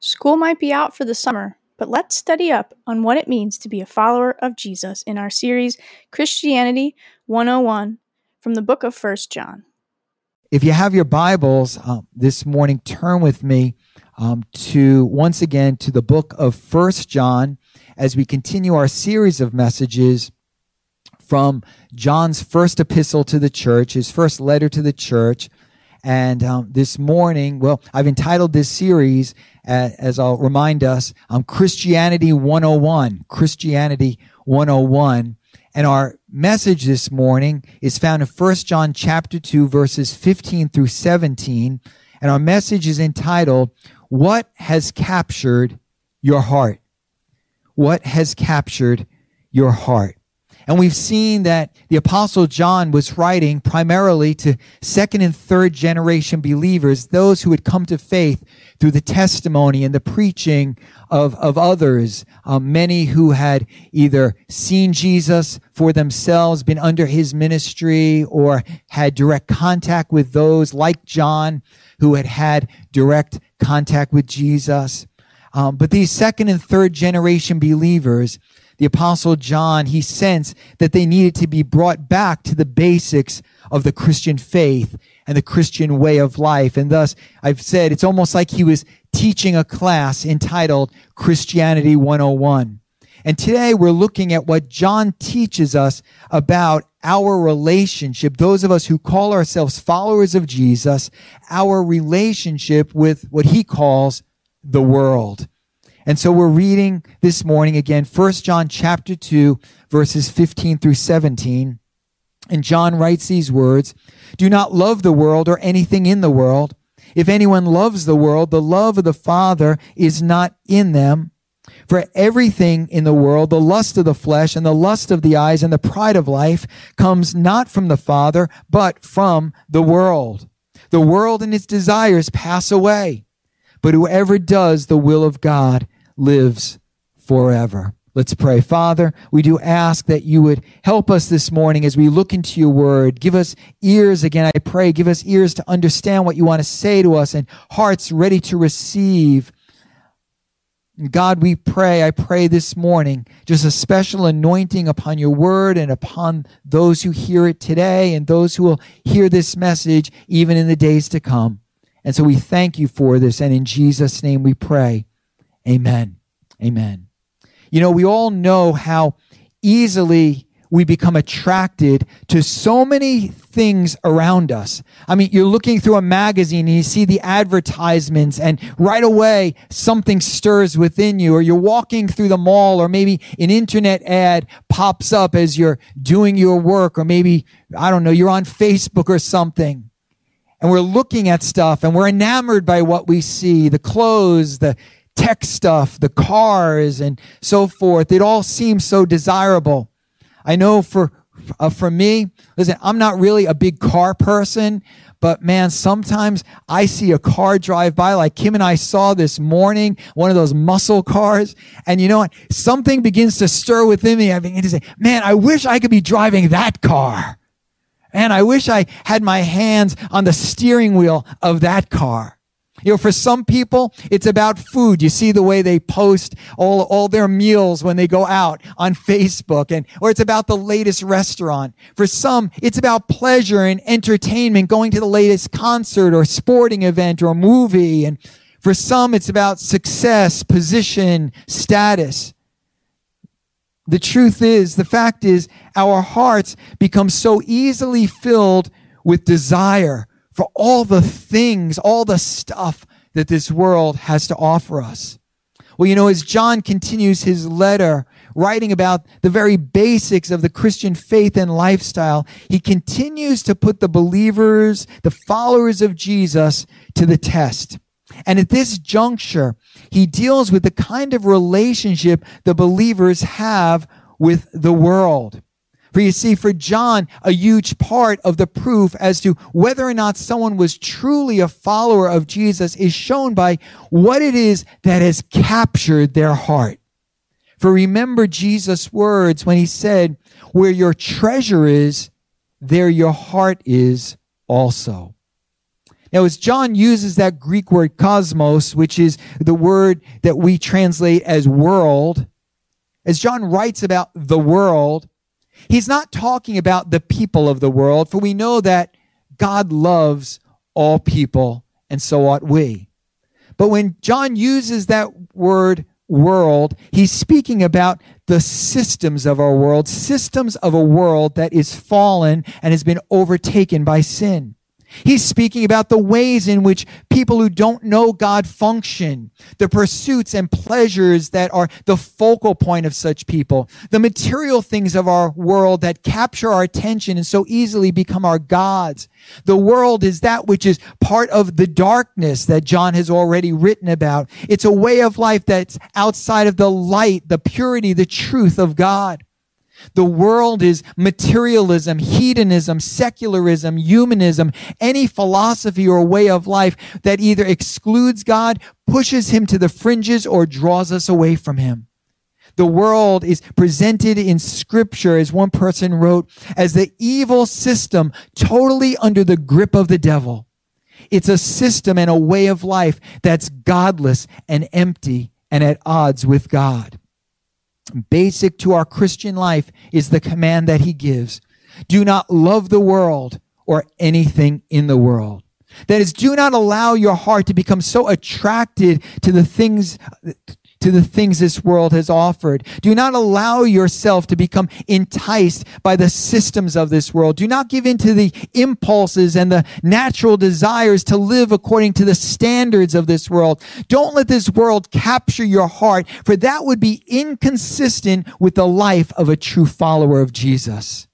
School might be out for the summer, but let's study up on what it means to be a follower of Jesus in our series Christianity 101 from the book of 1 John. If you have your Bibles um, this morning, turn with me um, to once again to the book of First John as we continue our series of messages from John's first epistle to the church, his first letter to the church. And um, this morning, well, I've entitled this series, uh, as I'll remind us, um, Christianity 101. Christianity 101. And our message this morning is found in 1 John chapter 2, verses 15 through 17. And our message is entitled, What Has Captured Your Heart? What has captured your heart? And we've seen that the apostle John was writing primarily to second and third generation believers, those who had come to faith through the testimony and the preaching of, of others, um, many who had either seen Jesus for themselves, been under his ministry, or had direct contact with those like John who had had direct contact with Jesus. Um, but these second and third generation believers, the apostle John, he sensed that they needed to be brought back to the basics of the Christian faith and the Christian way of life. And thus, I've said it's almost like he was teaching a class entitled Christianity 101. And today we're looking at what John teaches us about our relationship, those of us who call ourselves followers of Jesus, our relationship with what he calls the world. And so we're reading this morning again, 1 John chapter 2, verses 15 through 17. And John writes these words, Do not love the world or anything in the world. If anyone loves the world, the love of the Father is not in them. For everything in the world, the lust of the flesh and the lust of the eyes and the pride of life comes not from the Father, but from the world. The world and its desires pass away, but whoever does the will of God lives forever. Let's pray. Father, we do ask that you would help us this morning as we look into your word. Give us ears again, I pray. Give us ears to understand what you want to say to us and hearts ready to receive. God, we pray, I pray this morning, just a special anointing upon your word and upon those who hear it today and those who will hear this message even in the days to come. And so we thank you for this. And in Jesus' name we pray. Amen. Amen. You know, we all know how easily we become attracted to so many things around us. I mean, you're looking through a magazine and you see the advertisements and right away something stirs within you or you're walking through the mall or maybe an internet ad pops up as you're doing your work or maybe, I don't know, you're on Facebook or something and we're looking at stuff and we're enamored by what we see, the clothes, the tech stuff, the cars, and so forth. It all seems so desirable. I know for uh, for me, listen, I'm not really a big car person, but man, sometimes I see a car drive by like Kim and I saw this morning, one of those muscle cars. And you know what? Something begins to stir within me. I begin to say, man, I wish I could be driving that car. And I wish I had my hands on the steering wheel of that car. You know, for some people, it's about food. You see the way they post all, all their meals when they go out on Facebook and, or it's about the latest restaurant. For some, it's about pleasure and entertainment, going to the latest concert or sporting event or movie. And for some, it's about success, position, status. The truth is, the fact is, our hearts become so easily filled with desire for all the things, all the stuff that this world has to offer us. Well, you know, as John continues his letter, writing about the very basics of the Christian faith and lifestyle, he continues to put the believers, the followers of Jesus to the test. And at this juncture, he deals with the kind of relationship the believers have with the world. For you see, for John, a huge part of the proof as to whether or not someone was truly a follower of Jesus is shown by what it is that has captured their heart. For remember Jesus' words when he said, where your treasure is, there your heart is also. Now, as John uses that Greek word cosmos, which is the word that we translate as world, as John writes about the world, he's not talking about the people of the world, for we know that God loves all people, and so ought we. But when John uses that word world, he's speaking about the systems of our world, systems of a world that is fallen and has been overtaken by sin. He's speaking about the ways in which people who don't know God function, the pursuits and pleasures that are the focal point of such people, the material things of our world that capture our attention and so easily become our gods. The world is that which is part of the darkness that John has already written about. It's a way of life that's outside of the light, the purity, the truth of God. The world is materialism, hedonism, secularism, humanism, any philosophy or way of life that either excludes God, pushes him to the fringes, or draws us away from him. The world is presented in scripture, as one person wrote, as the evil system totally under the grip of the devil. It's a system and a way of life that's godless and empty and at odds with God basic to our Christian life is the command that he gives. Do not love the world or anything in the world. That is, do not allow your heart to become so attracted to the things to the things this world has offered. Do not allow yourself to become enticed by the systems of this world. Do not give in to the impulses and the natural desires to live according to the standards of this world. Don't let this world capture your heart, for that would be inconsistent with the life of a true follower of Jesus.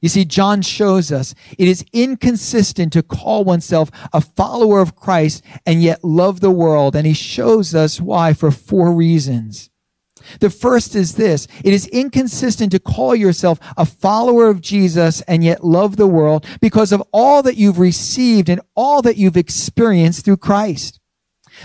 You see, John shows us it is inconsistent to call oneself a follower of Christ and yet love the world. And he shows us why for four reasons. The first is this. It is inconsistent to call yourself a follower of Jesus and yet love the world because of all that you've received and all that you've experienced through Christ.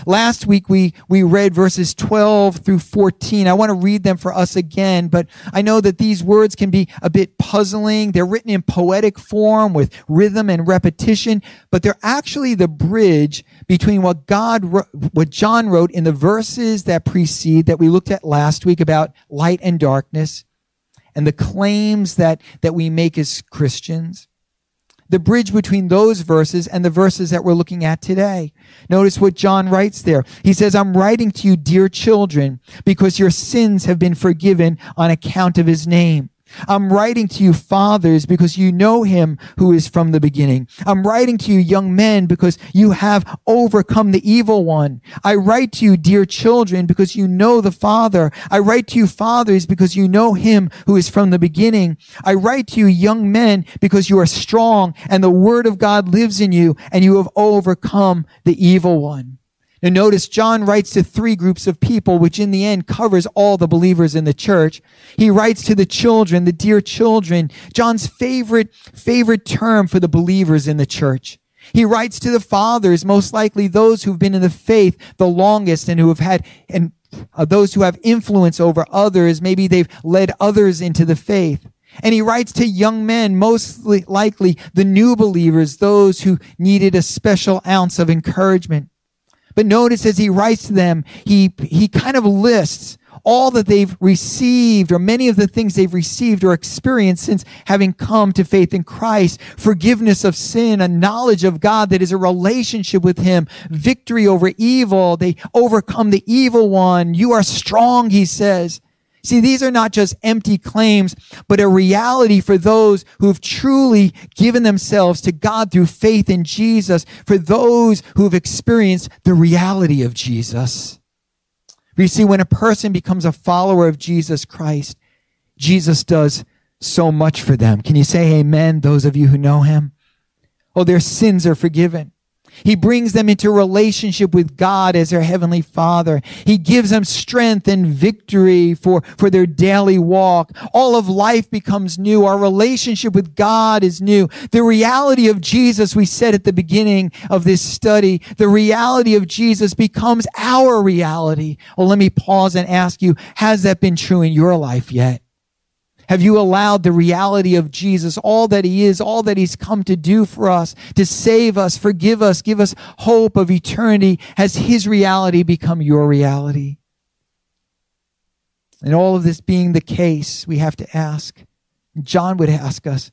Last week we, we read verses 12 through 14. I want to read them for us again, but I know that these words can be a bit puzzling. They're written in poetic form with rhythm and repetition, but they're actually the bridge between what God, what John wrote in the verses that precede that we looked at last week about light and darkness and the claims that, that we make as Christians the bridge between those verses and the verses that we're looking at today. Notice what John writes there. He says, I'm writing to you, dear children, because your sins have been forgiven on account of his name. I'm writing to you fathers because you know him who is from the beginning. I'm writing to you young men because you have overcome the evil one. I write to you dear children because you know the father. I write to you fathers because you know him who is from the beginning. I write to you young men because you are strong and the word of God lives in you and you have overcome the evil one. Now notice John writes to three groups of people, which in the end covers all the believers in the church. He writes to the children, the dear children, John's favorite, favorite term for the believers in the church. He writes to the fathers, most likely those who've been in the faith the longest and who have had, and uh, those who have influence over others. Maybe they've led others into the faith. And he writes to young men, most likely the new believers, those who needed a special ounce of encouragement. But notice as he writes to them, he, he kind of lists all that they've received or many of the things they've received or experienced since having come to faith in Christ, forgiveness of sin, a knowledge of God that is a relationship with him, victory over evil. They overcome the evil one. You are strong, he says. See, these are not just empty claims, but a reality for those who have truly given themselves to God through faith in Jesus, for those who have experienced the reality of Jesus. You see, when a person becomes a follower of Jesus Christ, Jesus does so much for them. Can you say amen, those of you who know him? Oh, their sins are forgiven. He brings them into relationship with God as their heavenly father. He gives them strength and victory for, for their daily walk. All of life becomes new. Our relationship with God is new. The reality of Jesus, we said at the beginning of this study, the reality of Jesus becomes our reality. Well, let me pause and ask you, has that been true in your life yet? Have you allowed the reality of Jesus, all that he is, all that he's come to do for us, to save us, forgive us, give us hope of eternity? Has his reality become your reality? And all of this being the case, we have to ask, John would ask us,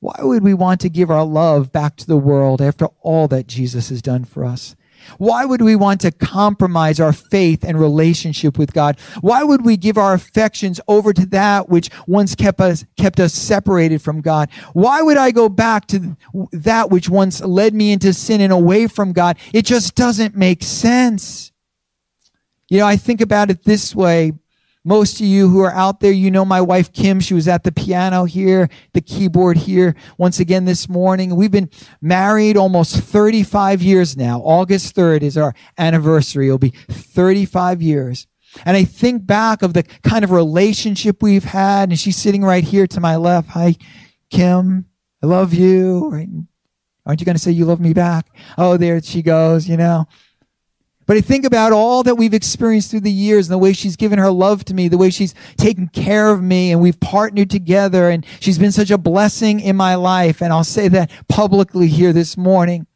why would we want to give our love back to the world after all that Jesus has done for us? Why would we want to compromise our faith and relationship with God? Why would we give our affections over to that which once kept us, kept us separated from God? Why would I go back to that which once led me into sin and away from God? It just doesn't make sense. You know, I think about it this way. Most of you who are out there, you know my wife Kim. She was at the piano here, the keyboard here once again this morning. We've been married almost 35 years now. August 3rd is our anniversary. It'll be 35 years. And I think back of the kind of relationship we've had, and she's sitting right here to my left. Hi, Kim. I love you. Aren't you going to say you love me back? Oh, there she goes, you know. But I think about all that we've experienced through the years and the way she's given her love to me, the way she's taken care of me and we've partnered together and she's been such a blessing in my life. And I'll say that publicly here this morning.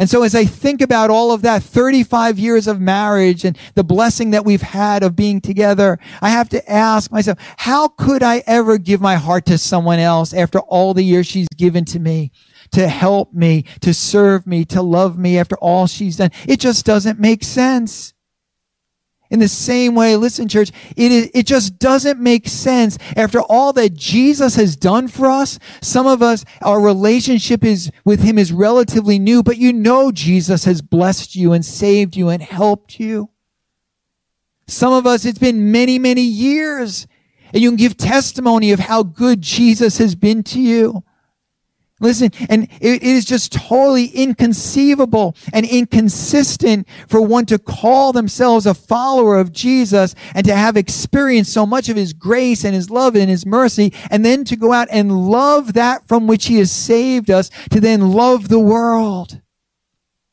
And so as I think about all of that 35 years of marriage and the blessing that we've had of being together, I have to ask myself, how could I ever give my heart to someone else after all the years she's given to me? To help me, to serve me, to love me after all she's done. It just doesn't make sense. In the same way, listen, church, it, is, it just doesn't make sense after all that Jesus has done for us. Some of us, our relationship is with him is relatively new, but you know Jesus has blessed you and saved you and helped you. Some of us, it's been many, many years and you can give testimony of how good Jesus has been to you. Listen, and it is just totally inconceivable and inconsistent for one to call themselves a follower of Jesus and to have experienced so much of his grace and his love and his mercy, and then to go out and love that from which he has saved us, to then love the world.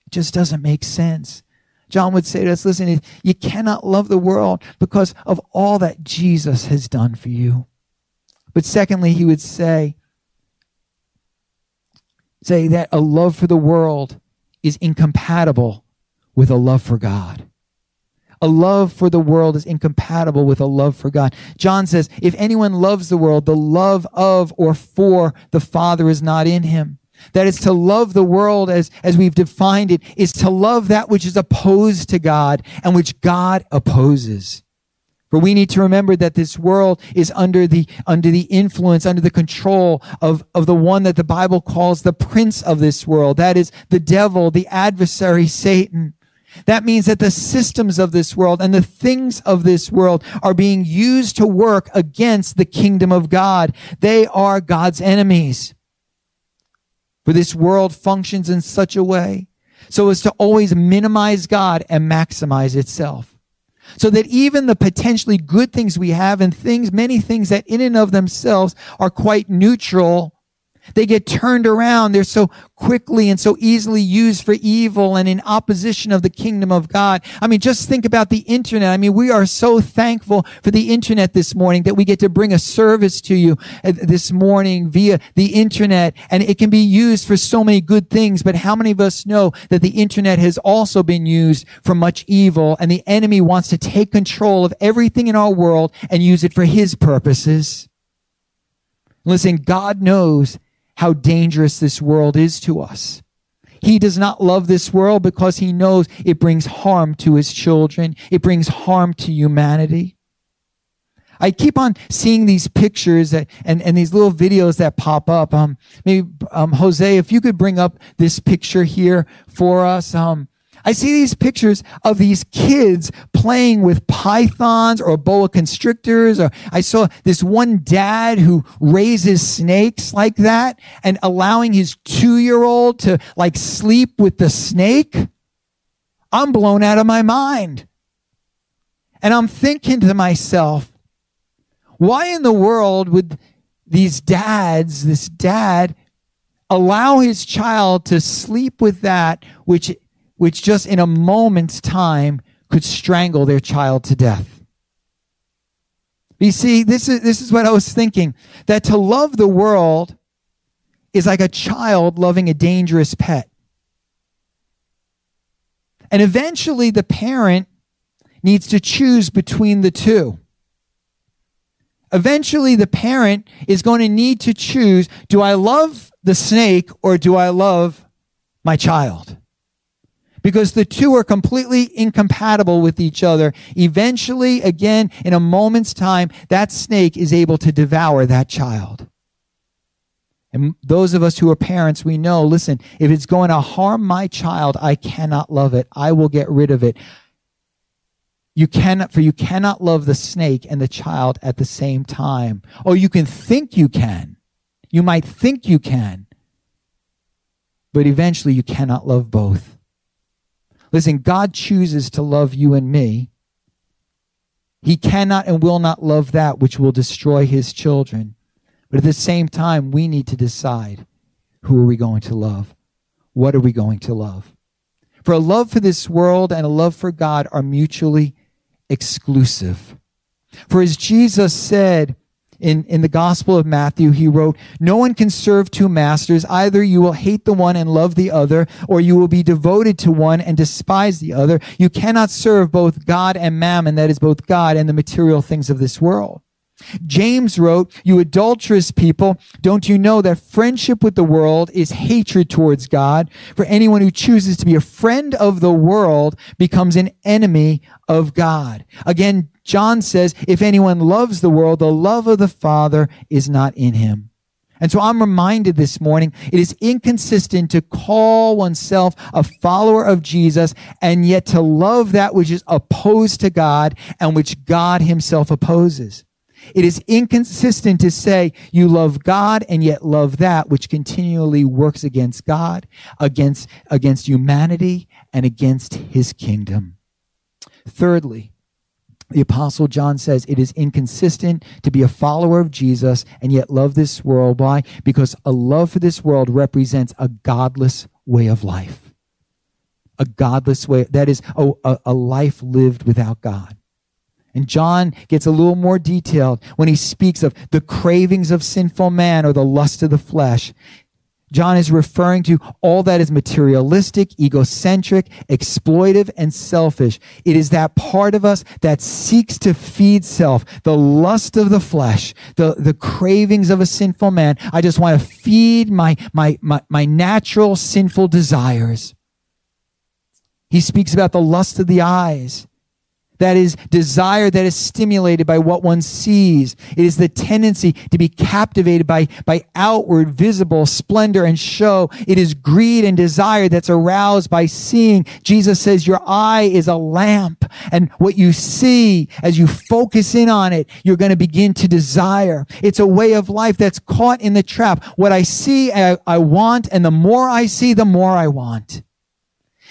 It just doesn't make sense. John would say to us, listen, you cannot love the world because of all that Jesus has done for you. But secondly, he would say, say that a love for the world is incompatible with a love for God. A love for the world is incompatible with a love for God. John says, if anyone loves the world, the love of or for the Father is not in him. That is to love the world as, as we've defined it, is to love that which is opposed to God and which God opposes. For we need to remember that this world is under the, under the influence, under the control of, of the one that the Bible calls the prince of this world. That is the devil, the adversary, Satan. That means that the systems of this world and the things of this world are being used to work against the kingdom of God. They are God's enemies. For this world functions in such a way so as to always minimize God and maximize itself so that even the potentially good things we have and things, many things that in and of themselves are quite neutral they get turned around. They're so quickly and so easily used for evil and in opposition of the kingdom of God. I mean, just think about the internet. I mean, we are so thankful for the internet this morning that we get to bring a service to you uh, this morning via the internet and it can be used for so many good things. But how many of us know that the internet has also been used for much evil and the enemy wants to take control of everything in our world and use it for his purposes? Listen, God knows how dangerous this world is to us. He does not love this world because he knows it brings harm to his children. It brings harm to humanity. I keep on seeing these pictures that, and, and these little videos that pop up. Um, maybe, um, Jose, if you could bring up this picture here for us. Um, I see these pictures of these kids playing with pythons or boa constrictors. Or I saw this one dad who raises snakes like that and allowing his two year old to like sleep with the snake. I'm blown out of my mind. And I'm thinking to myself, why in the world would these dads, this dad, allow his child to sleep with that which which just in a moment's time could strangle their child to death. You see, this is, this is what I was thinking that to love the world is like a child loving a dangerous pet. And eventually, the parent needs to choose between the two. Eventually, the parent is going to need to choose do I love the snake or do I love my child? Because the two are completely incompatible with each other. Eventually, again, in a moment's time, that snake is able to devour that child. And those of us who are parents, we know, listen, if it's going to harm my child, I cannot love it. I will get rid of it. You cannot, for you cannot love the snake and the child at the same time. Or you can think you can. You might think you can. But eventually you cannot love both. Listen, God chooses to love you and me. He cannot and will not love that which will destroy his children. But at the same time, we need to decide who are we going to love? What are we going to love? For a love for this world and a love for God are mutually exclusive. For as Jesus said in, in the Gospel of Matthew, he wrote, No one can serve two masters. Either you will hate the one and love the other, or you will be devoted to one and despise the other. You cannot serve both God and mammon, that is both God and the material things of this world. James wrote, You adulterous people, don't you know that friendship with the world is hatred towards God? For anyone who chooses to be a friend of the world becomes an enemy of God. Again, John says, If anyone loves the world, the love of the Father is not in him. And so I'm reminded this morning, it is inconsistent to call oneself a follower of Jesus and yet to love that which is opposed to God and which God himself opposes. It is inconsistent to say you love God and yet love that which continually works against God, against, against humanity, and against his kingdom. Thirdly, the apostle John says it is inconsistent to be a follower of Jesus and yet love this world. Why? Because a love for this world represents a godless way of life. A godless way, that is a, a, a life lived without God. And John gets a little more detailed when he speaks of the cravings of sinful man or the lust of the flesh. John is referring to all that is materialistic, egocentric, exploitive, and selfish. It is that part of us that seeks to feed self, the lust of the flesh, the, the cravings of a sinful man. I just want to feed my, my, my, my natural sinful desires. He speaks about the lust of the eyes that is desire that is stimulated by what one sees. It is the tendency to be captivated by, by outward visible splendor and show. It is greed and desire that's aroused by seeing. Jesus says your eye is a lamp and what you see as you focus in on it, you're going to begin to desire. It's a way of life that's caught in the trap. What I see, I, I want, and the more I see, the more I want.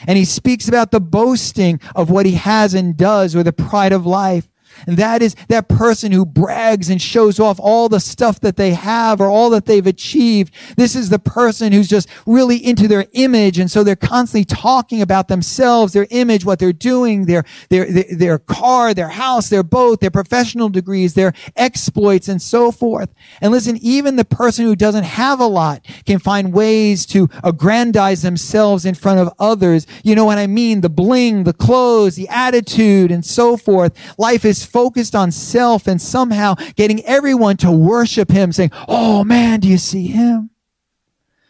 And he speaks about the boasting of what he has and does or the pride of life. And that is that person who brags and shows off all the stuff that they have or all that they've achieved. This is the person who's just really into their image. And so they're constantly talking about themselves, their image, what they're doing, their, their, their, their car, their house, their boat, their professional degrees, their exploits and so forth. And listen, even the person who doesn't have a lot can find ways to aggrandize themselves in front of others. You know what I mean? The bling, the clothes, the attitude and so forth. Life is focused on self and somehow getting everyone to worship him, saying, Oh man, do you see him?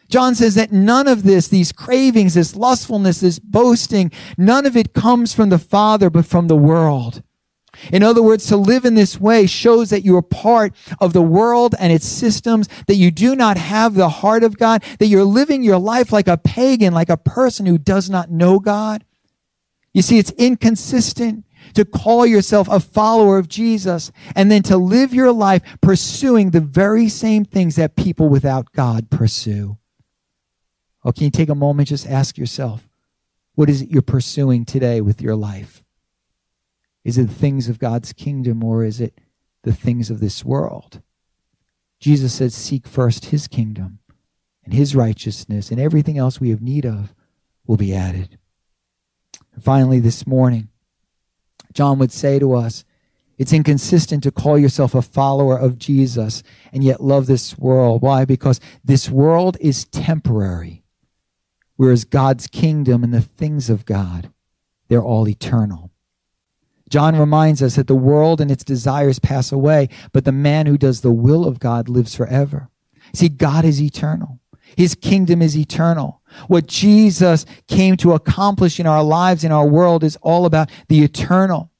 John says that none of this, these cravings, this lustfulness, this boasting, none of it comes from the Father, but from the world. In other words, to live in this way shows that you are part of the world and its systems, that you do not have the heart of God, that you're living your life like a pagan, like a person who does not know God. You see, it's inconsistent to call yourself a follower of Jesus and then to live your life pursuing the very same things that people without God pursue. Oh, can you take a moment, just ask yourself, what is it you're pursuing today with your life? Is it the things of God's kingdom or is it the things of this world? Jesus said, Seek first his kingdom and his righteousness, and everything else we have need of will be added. And finally, this morning, John would say to us, It's inconsistent to call yourself a follower of Jesus and yet love this world. Why? Because this world is temporary, whereas God's kingdom and the things of God, they're all eternal. John reminds us that the world and its desires pass away, but the man who does the will of God lives forever. See, God is eternal. His kingdom is eternal. What Jesus came to accomplish in our lives, in our world, is all about the eternal.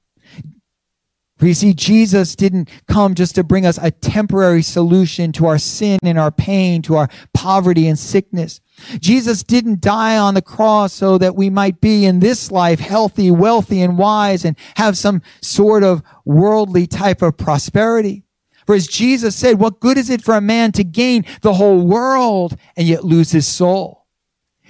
You see, Jesus didn't come just to bring us a temporary solution to our sin and our pain, to our poverty and sickness. Jesus didn't die on the cross so that we might be in this life healthy, wealthy, and wise and have some sort of worldly type of prosperity. For as Jesus said, what good is it for a man to gain the whole world and yet lose his soul?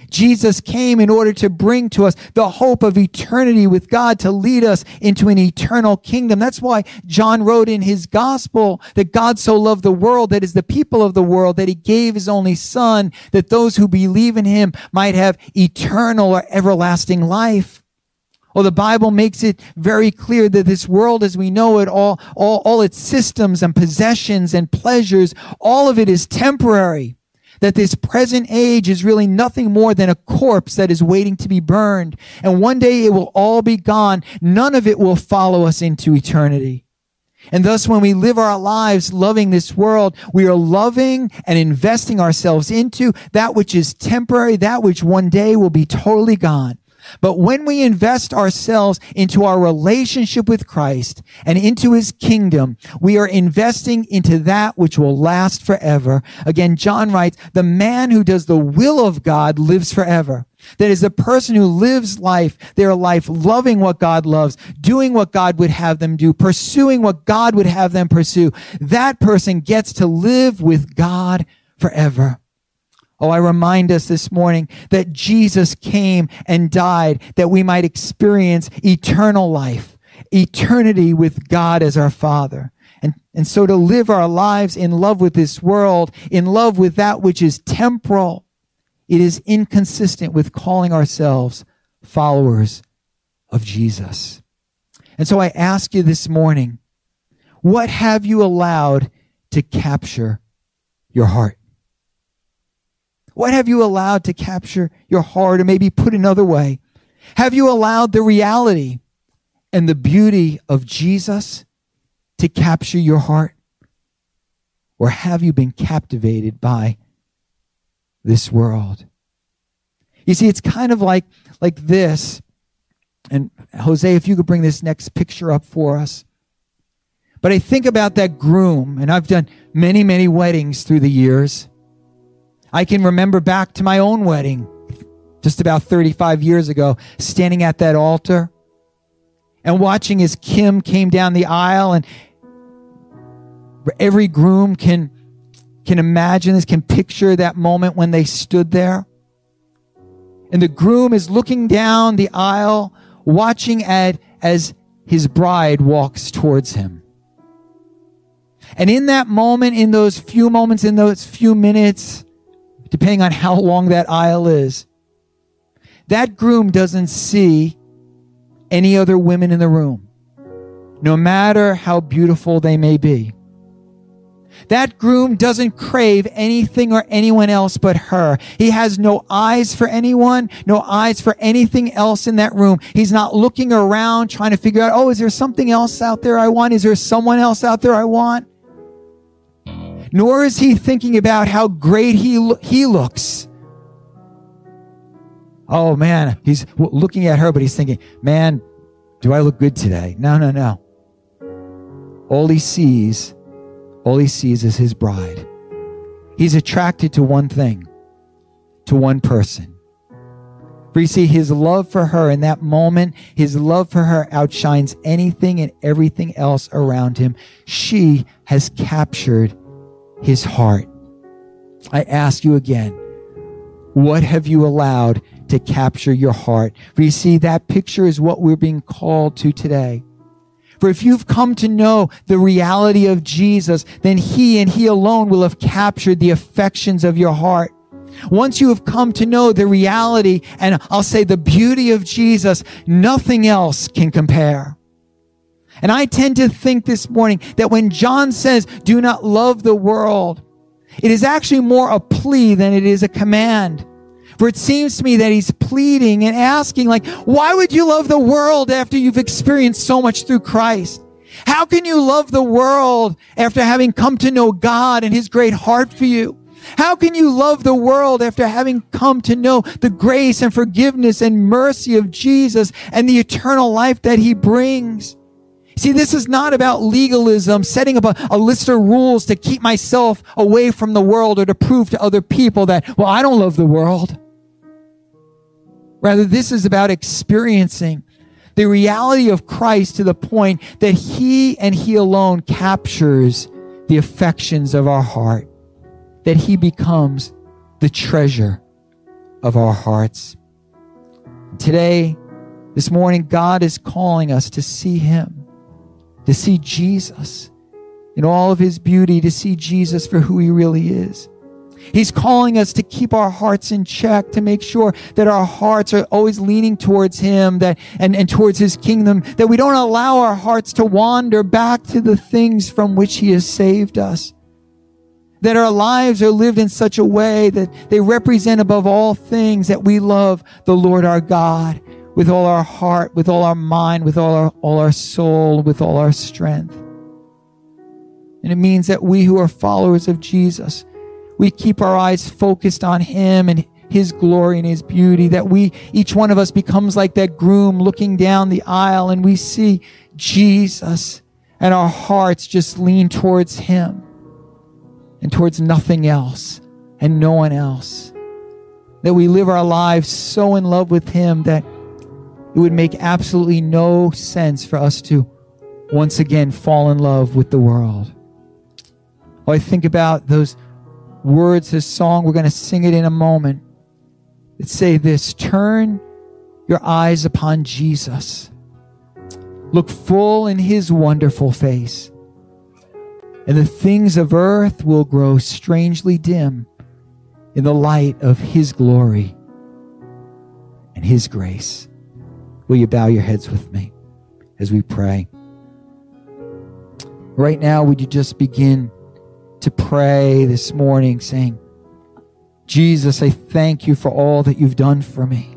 Jesus came in order to bring to us the hope of eternity with God to lead us into an eternal kingdom. That's why John wrote in his gospel that God so loved the world, that is the people of the world, that he gave his only son, that those who believe in him might have eternal or everlasting life. Well, the Bible makes it very clear that this world as we know it, all, all, all its systems and possessions and pleasures, all of it is temporary that this present age is really nothing more than a corpse that is waiting to be burned. And one day it will all be gone. None of it will follow us into eternity. And thus, when we live our lives loving this world, we are loving and investing ourselves into that which is temporary, that which one day will be totally gone. But when we invest ourselves into our relationship with Christ and into his kingdom, we are investing into that which will last forever. Again, John writes, the man who does the will of God lives forever. That is the person who lives life, their life loving what God loves, doing what God would have them do, pursuing what God would have them pursue. That person gets to live with God forever. Oh, I remind us this morning that Jesus came and died that we might experience eternal life, eternity with God as our Father. And, and so to live our lives in love with this world, in love with that which is temporal, it is inconsistent with calling ourselves followers of Jesus. And so I ask you this morning, what have you allowed to capture your heart? What have you allowed to capture your heart? Or maybe put another way, have you allowed the reality and the beauty of Jesus to capture your heart? Or have you been captivated by this world? You see, it's kind of like, like this. And Jose, if you could bring this next picture up for us. But I think about that groom, and I've done many, many weddings through the years. I can remember back to my own wedding just about 35 years ago, standing at that altar and watching as Kim came down the aisle and every groom can can imagine this, can picture that moment when they stood there. And the groom is looking down the aisle, watching at as his bride walks towards him. And in that moment, in those few moments, in those few minutes, depending on how long that aisle is. That groom doesn't see any other women in the room, no matter how beautiful they may be. That groom doesn't crave anything or anyone else but her. He has no eyes for anyone, no eyes for anything else in that room. He's not looking around trying to figure out, oh, is there something else out there I want? Is there someone else out there I want? Nor is he thinking about how great he, he looks. Oh man, he's looking at her, but he's thinking, man, do I look good today? No, no, no. All he sees, all he sees is his bride. He's attracted to one thing, to one person. For you see, his love for her in that moment, his love for her outshines anything and everything else around him. She has captured his heart. I ask you again, what have you allowed to capture your heart? For you see, that picture is what we're being called to today. For if you've come to know the reality of Jesus, then he and he alone will have captured the affections of your heart. Once you have come to know the reality and I'll say the beauty of Jesus, nothing else can compare. And I tend to think this morning that when John says, do not love the world, it is actually more a plea than it is a command. For it seems to me that he's pleading and asking, like, why would you love the world after you've experienced so much through Christ? How can you love the world after having come to know God and his great heart for you? How can you love the world after having come to know the grace and forgiveness and mercy of Jesus and the eternal life that he brings? See, this is not about legalism, setting up a, a, list of rules to keep myself away from the world or to prove to other people that, well, I don't love the world. Rather, this is about experiencing the reality of Christ to the point that He and He alone captures the affections of our heart, that He becomes the treasure of our hearts. Today, this morning, God is calling us to see Him, to see Jesus in all of His beauty, to see Jesus for who He really is. He's calling us to keep our hearts in check, to make sure that our hearts are always leaning towards Him that, and, and towards His kingdom, that we don't allow our hearts to wander back to the things from which He has saved us. That our lives are lived in such a way that they represent above all things that we love the Lord our God with all our heart, with all our mind, with all our, all our soul, with all our strength. And it means that we who are followers of Jesus, we keep our eyes focused on Him and His glory and His beauty, that we, each one of us becomes like that groom looking down the aisle and we see Jesus and our hearts just lean towards Him and towards nothing else and no one else. That we live our lives so in love with Him that it would make absolutely no sense for us to once again fall in love with the world. Oh, I think about those words, this song. We're going to sing it in a moment. That say this Turn your eyes upon Jesus. Look full in his wonderful face, and the things of earth will grow strangely dim in the light of his glory and his grace. Will you bow your heads with me as we pray? Right now, would you just begin? to pray this morning saying, Jesus, I thank you for all that you've done for me,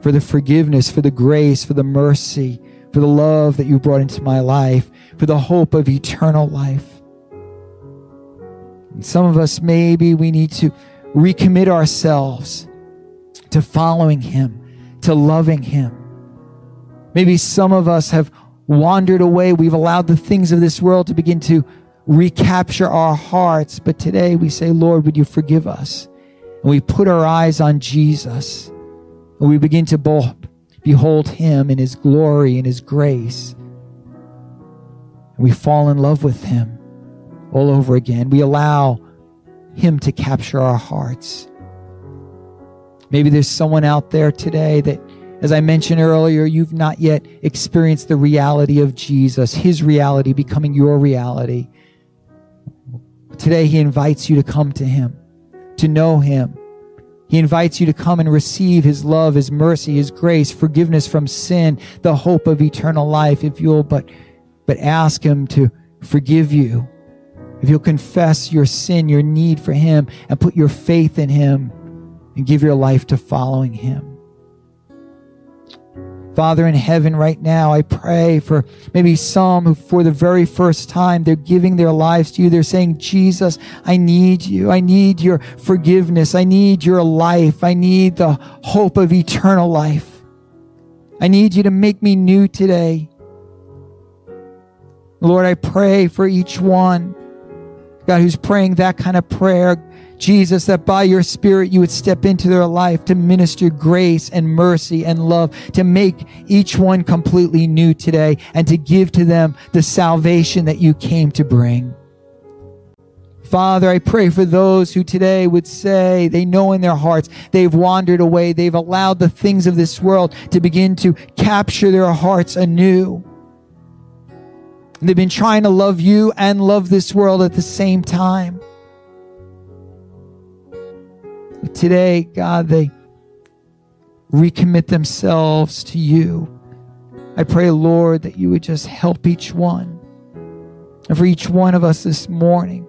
for the forgiveness, for the grace, for the mercy, for the love that you brought into my life, for the hope of eternal life. And some of us, maybe we need to recommit ourselves to following him, to loving him. Maybe some of us have wandered away. We've allowed the things of this world to begin to recapture our hearts. But today we say, Lord, would you forgive us? And we put our eyes on Jesus. And we begin to behold him in his glory and his grace. And we fall in love with him all over again. We allow him to capture our hearts. Maybe there's someone out there today that, as I mentioned earlier, you've not yet experienced the reality of Jesus, his reality becoming your reality. Today, He invites you to come to Him, to know Him. He invites you to come and receive His love, His mercy, His grace, forgiveness from sin, the hope of eternal life, if you'll but, but ask Him to forgive you. If you'll confess your sin, your need for Him, and put your faith in Him and give your life to following Him. Father in heaven, right now, I pray for maybe some who, for the very first time, they're giving their lives to you. They're saying, Jesus, I need you. I need your forgiveness. I need your life. I need the hope of eternal life. I need you to make me new today. Lord, I pray for each one, God, who's praying that kind of prayer. Jesus, that by your Spirit you would step into their life to minister grace and mercy and love, to make each one completely new today, and to give to them the salvation that you came to bring. Father, I pray for those who today would say they know in their hearts they've wandered away. They've allowed the things of this world to begin to capture their hearts anew. They've been trying to love you and love this world at the same time. Today, God, they recommit themselves to you. I pray, Lord, that you would just help each one. And for each one of us this morning,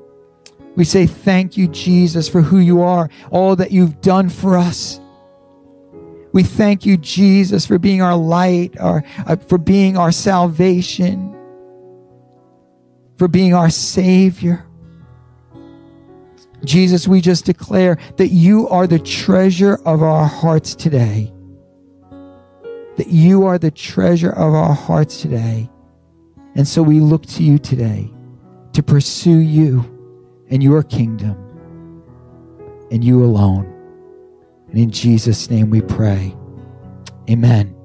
we say thank you, Jesus, for who you are, all that you've done for us. We thank you, Jesus, for being our light, our, uh, for being our salvation, for being our Savior. Jesus, we just declare that you are the treasure of our hearts today. That you are the treasure of our hearts today. And so we look to you today to pursue you and your kingdom and you alone. And in Jesus' name we pray. Amen.